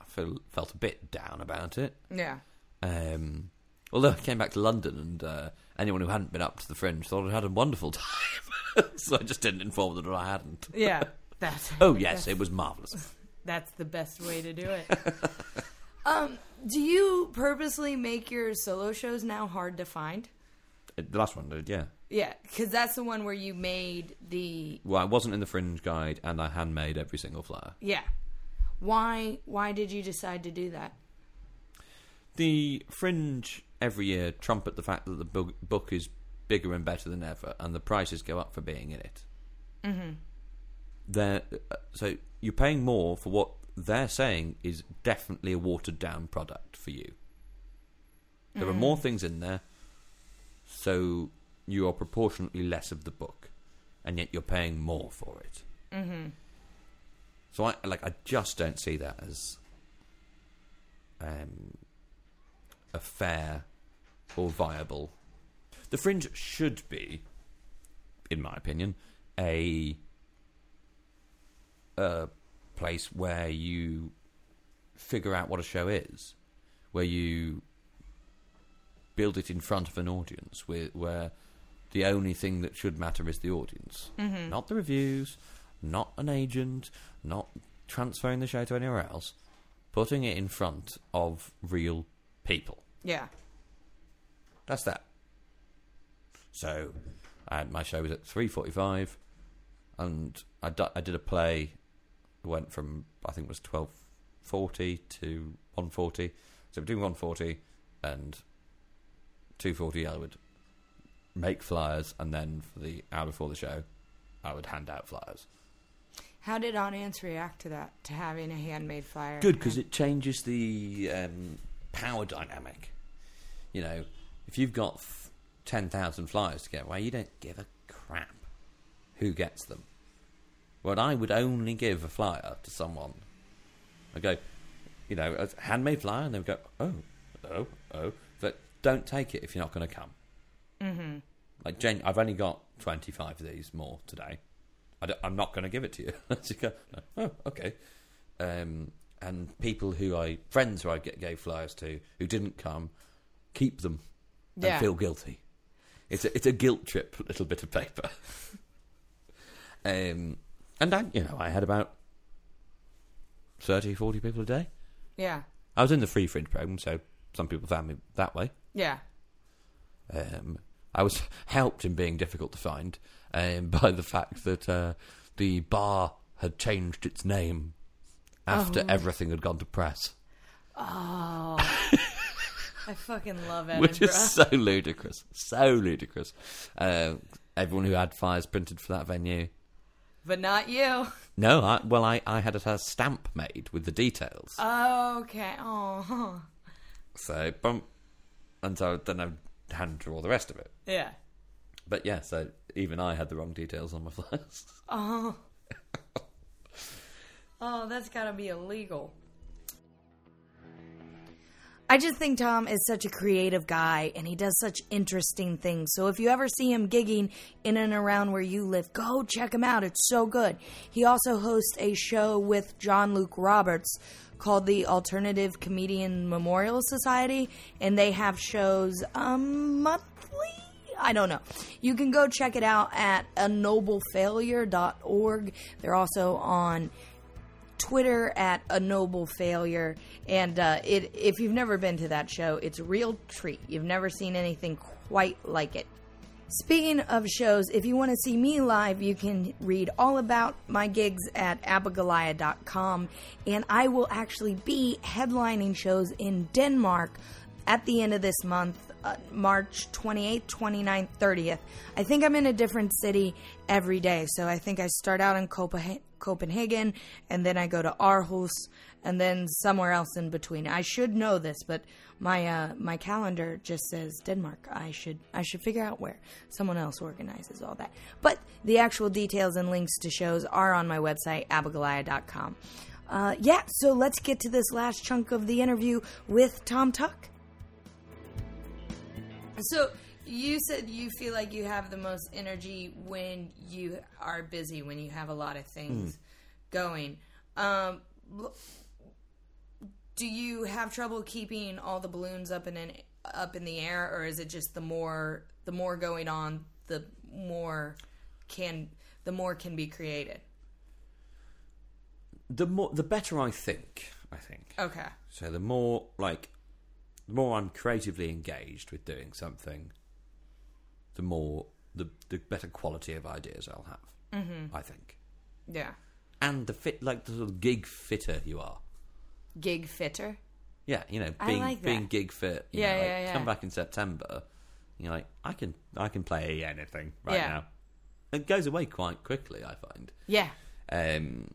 I feel, felt a bit down about it. yeah, Um, although I came back to London and uh, anyone who hadn't been up to the Fringe thought I'd had a wonderful time. so I just didn't inform them that I hadn't. yeah, that's Oh, yes, it was marvellous. that's the best way to do it. um, do you purposely make your solo shows now hard to find? The last one did, yeah. Yeah, because that's the one where you made the Well, I wasn't in the Fringe guide and I handmade every single flyer. yeah. Why why did you decide to do that? The Fringe every year trumpet the fact that the book, book is bigger and better than ever and the prices go up for being in it. Mm-hmm. They're, uh, so you're paying more for what they're saying is definitely a watered down product for you. There are more things in there, so you are proportionately less of the book, and yet you're paying more for it. Mm-hmm. So I like I just don't see that as um, a fair or viable. The Fringe should be, in my opinion, a a place where you figure out what a show is, where you build it in front of an audience, where, where the only thing that should matter is the audience, mm-hmm. not the reviews, not an agent, not transferring the show to anywhere else, putting it in front of real people. Yeah. That's that. So, I had my show was at three forty-five, and I, I did a play. Went from I think it was twelve forty to one forty. So between one forty and two forty, I would make flyers, and then for the hour before the show, I would hand out flyers. How did audience react to that? To having a handmade flyer? Good because it changes the um, power dynamic. You know, if you've got f- ten thousand flyers to get away, you don't give a crap who gets them. Well, I would only give a flyer to someone. I go, you know, a handmade flyer, and they would go, oh, oh, oh. But don't take it if you're not going to come. Mm-hmm. Like Jane, I've only got twenty-five of these more today. I am not going to give it to you. She go, oh, okay. Um, and people who I friends who I get gave flyers to who didn't come, keep them and Yeah. feel guilty. It's a, it's a guilt trip little bit of paper. um, and I, you know, I had about 30, 40 people a day. Yeah. I was in the free fringe program, so some people found me that way. Yeah. Um, I was helped in being difficult to find um, by the fact that uh, the bar had changed its name after Oh. everything had gone to press, Oh. I fucking love Edinburgh. which is so ludicrous, so ludicrous. Uh, everyone who had flyers printed for that venue. But not you. No, I, well, I, I had a stamp made with the details. Oh, okay. Oh. So, bump, and so then I hand through all the rest of it. Yeah. But yeah, so even I had the wrong details on my flyers. Oh. oh, that's got to be illegal. I just think Thom is such a creative guy and he does such interesting things. So if you ever see him gigging in and around where you live, go check him out. It's so good. He also hosts a show with John-Luke Roberts called the Alternative Comedy Memorial Society and they have shows um monthly I don't know. You can go check it out at ennoblefailure.org. They're also on Twitter at a noble failure, and uh, it if you've never been to that show, it's a real treat. You've never seen anything quite like it. Speaking of shows, if you want to see me live, you can read all about my gigs at abigoliah.com, and I will actually be headlining shows in Denmark at the end of this month. uh, March 28th, 29th, 30th. I think I'm in a different city every day. So I think I start out in Copenhagen, Copenhagen and then I go to Aarhus and then somewhere else in between. I should know this, but my uh, my calendar just says Denmark. I should I should figure out where. Someone else organizes all that. But the actual details and links to shows are on my website abigoliah.com. Uh, yeah, so let's get to this last chunk of the interview with Thom Tuck. So you said you feel like you have the most energy when you are busy, when you have a lot of things going. Um, do you have trouble keeping all the balloons up in an, up in the air, or is it just the more the more going on, the more can the more can be created? The more, the better I think. I think. Okay. So the more like, the more I'm creatively engaged with doing something, the more the the better quality of ideas I'll have. Mm-hmm. I think, Yeah. and the fit like the sort of gig fitter you are. Gig fitter. Yeah, you know, being like being gig fit. You Yeah, know, like, yeah, yeah. Come back in September. You're like, I can I can play anything right Yeah. now. It goes away quite quickly, I find. Yeah. Um,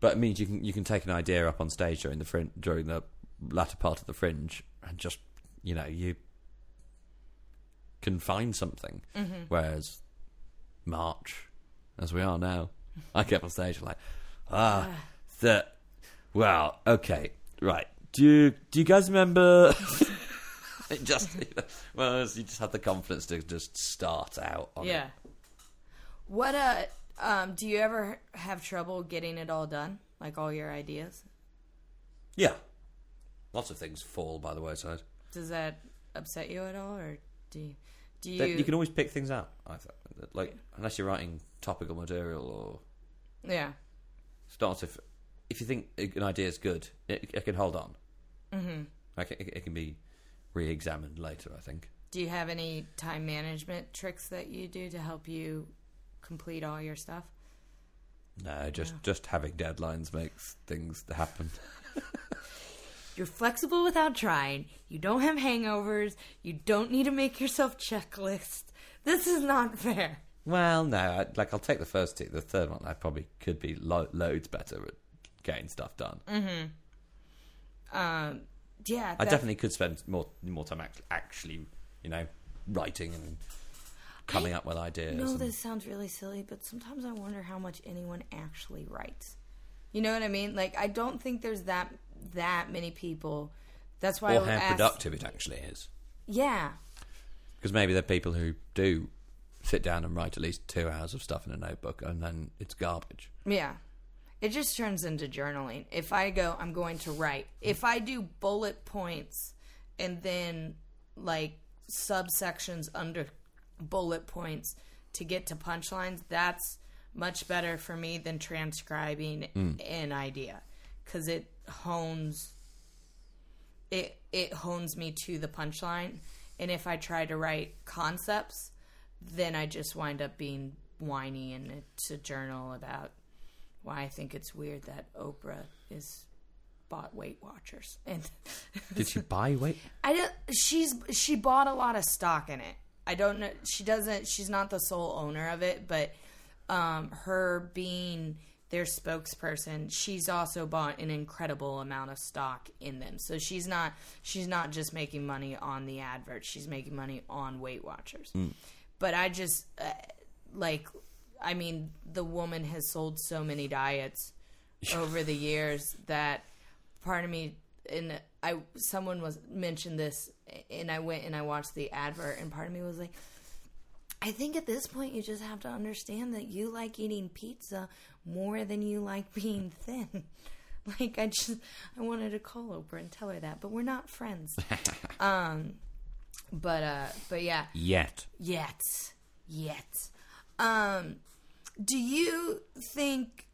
but it means you can you can take an idea up on stage during the frin- during the latter part of the fringe and just you know you can find something. Mm-hmm. Whereas March, as we are now, I get on stage like ah that well okay right do you do you guys remember? it just well you just had the confidence to just start out on it. Yeah. What uh um do you ever have trouble getting it all done? Like all your ideas? Yeah. Lots of things fall by the wayside. Does that upset you at all or do you do you, You can always pick things out. I thought, like unless you're writing topical material or Yeah. starts if if you think an idea is good, it, it can hold on. Mm-hmm. Like it, it can be re-examined later. I think. Do you have any time management tricks that you do to help you complete all your stuff? No, just just having deadlines makes things happen. You're flexible without trying. You don't have hangovers. You don't need to make yourself checklists. This is not fair. Well, no, I, like I'll take the first two. The third one, I probably could be lo- loads better at getting stuff done. Mm-hmm. um, yeah, I that- definitely could spend more more time act- actually, you know, writing and coming up with ideas. No, and- this sounds really silly, but sometimes I wonder how much anyone actually writes. You know what I mean? Like, I don't think there's that that many people. That's why or would how ask- productive it actually is. Yeah, Because maybe there are people who do sit down and write at least two hours of stuff in a notebook, and then it's garbage. yeah. It just turns into journaling. If I go, I'm going to write. If I do bullet points and then like subsections under bullet points to get to punchlines, that's much better for me than transcribing hmm. an idea because it hones it it hones me to the punchline and if i try to write concepts then i just wind up being whiny and it's a journal about why i think it's weird that oprah is bought weight watchers and Did she buy weight? I don't. She's she bought a lot of stock in it. I don't know. She doesn't. She's not the sole owner of it, but um, her being their spokesperson, she's also bought an incredible amount of stock in them. So she's not. She's not just making money on the advert. She's making money on Weight Watchers. But I just uh, like. I mean, the woman has sold so many diets over the years that part of me and I someone was mentioned this and I went and I watched the advert and part of me was like I think at this point you just have to understand that you like eating pizza more than you like being thin. Like I just I wanted to call Oprah and tell her that, but we're not friends. um but uh but yeah, Yet. Yet. Yet. Um, do you think?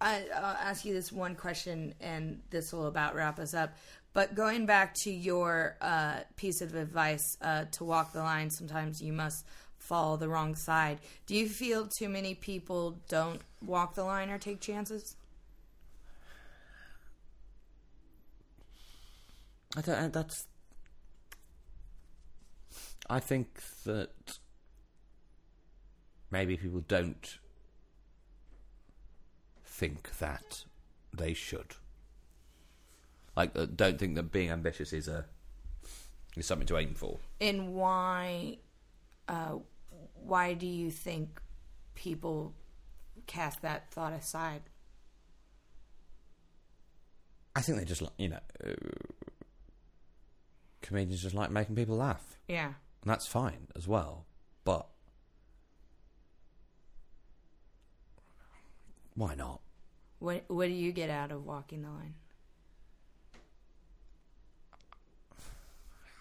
I, I'll ask you this one question, and this will about wrap us up. But going back to your uh, piece of advice uh, to walk the line, sometimes you must follow the wrong side. Do you feel too many people don't walk the line or take chances? I don't. That's. I think that maybe people don't think that they should. Like, uh, don't think that being ambitious is a is something to aim for. And why, uh, why do you think people cast that thought aside? I think they just like you know, uh, comedians just like making people laugh, Yeah. and that's fine as well. But why not? What What do you get out of walking the line?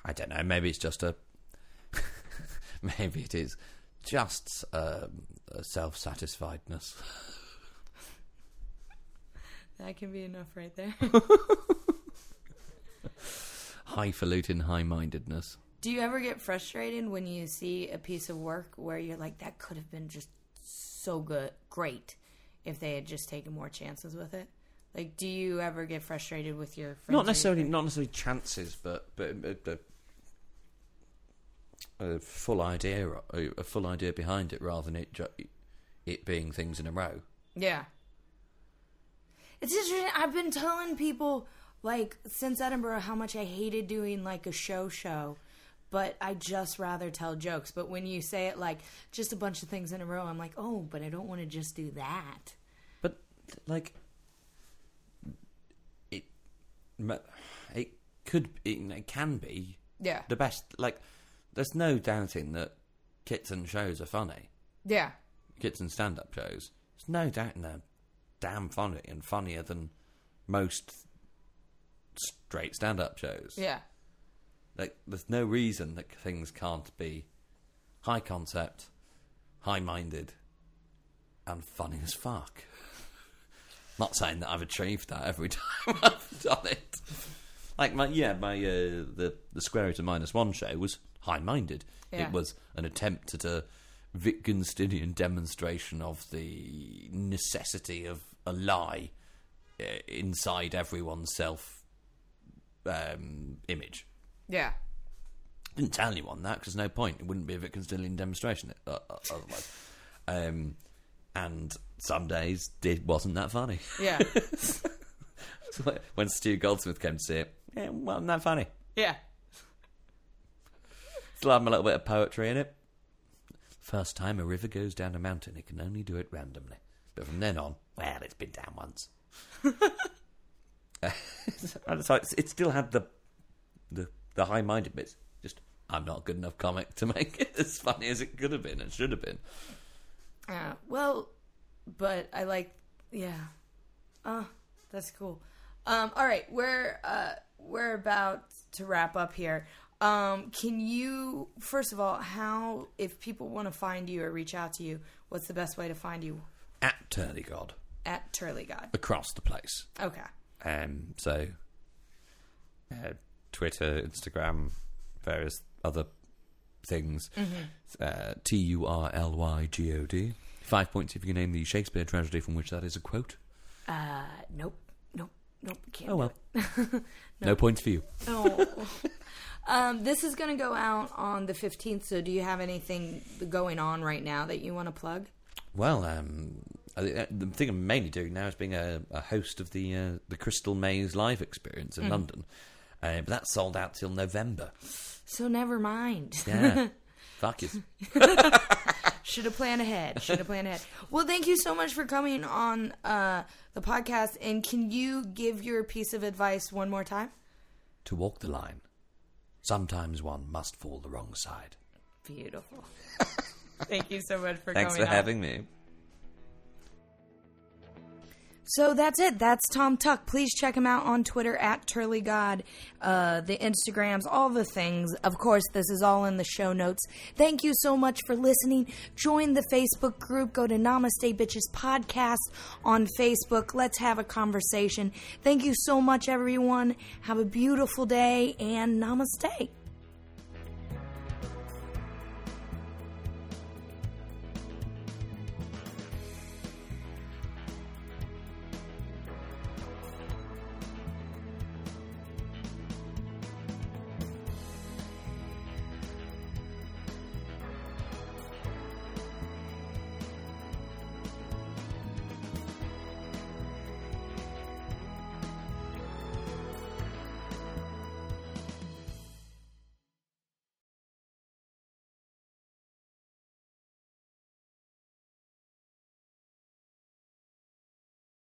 I don't know. Maybe it's just a. maybe it is just um, a self-satisfiedness. That can be enough right there. Highfalutin high-mindedness. do you ever get frustrated when you see a piece of work where you're like, that could have been just so good, great, if they had just taken more chances with it? Like, do you ever get frustrated with your friends? Not necessarily, not necessarily chances, but but, but, but a full idea, a full idea behind it, rather than it ju- it being things in a row. Yeah. It's interesting. I've been telling people, like, since Edinburgh, how much I hated doing, like, a show show. But I just rather tell jokes. But when you say it like just a bunch of things in a row, I'm like, oh, but I don't want to just do that. But like it, it could, it, it can be Yeah. the best. Like, there's no doubting that kits and shows are funny. Yeah. Kits and stand-up shows. There's no doubting they're damn funny and funnier than most straight stand-up shows. Yeah. Like, there's no reason that things can't be high concept, high minded, and funny as fuck. Not saying that I've achieved that every time I've done it. Like my yeah, my uh, the the square root of minus one show was high minded. Yeah. It was an attempt at a Wittgensteinian demonstration of the necessity of a lie uh, inside everyone's self um, image. Yeah. Didn't tell anyone that because no point. It wouldn't be a Wittgensteinian demonstration uh, uh, otherwise. Um, and some days it wasn't that funny. Yeah. So when Stu Goldsmith came to see it, it wasn't that funny. yeah. Still having a little bit of poetry in it. First time a river goes down a mountain, it can only do it randomly. But from then on, well, it's been down once. So it's, it still had the the, the high minded bits. Just I'm not a good enough comic to make it as funny as it could have been and should have been. Uh, well, but I like, yeah. Uh, that's cool. Um, all right, we're uh, we're about to wrap up here. Um, can you, first of all, how if people want to find you or reach out to you, what's the best way to find you At Turley God at Turley God? across the place. Okay. Um, so uh, Twitter, Instagram, various other things. Uh, T U R L Y G O D. Five points if you can name the Shakespeare tragedy from which that is a quote. Uh, nope, nope. Can't Oh well. it. No points for you. Oh. um, this is going to go out on the 15th, so do you have anything going on right now that you want to plug? Well, um, I, the thing I'm mainly doing now is being a, a host of the uh, the Crystal Maze live experience in London. Uh, but that's sold out till November. So never mind. Yeah. Fuck it. Should have planned ahead. Should have planned ahead. Well, thank you so much for coming on uh, the podcast. And can you give your piece of advice one more time? To walk the line, sometimes one must fall the wrong side. Beautiful. thank you so much for coming. Thanks coming for on. having me. So that's it. That's Thom Tuck. Please check him out on Twitter at TurleyGod, uh, the Instagrams, all the things. Of course, this is all in the show notes. Thank you so much for listening. Join the Facebook group. Go to Namaste Bitches Podcast on Facebook. Let's have a conversation. Thank you so much, everyone. Have a beautiful day and namaste.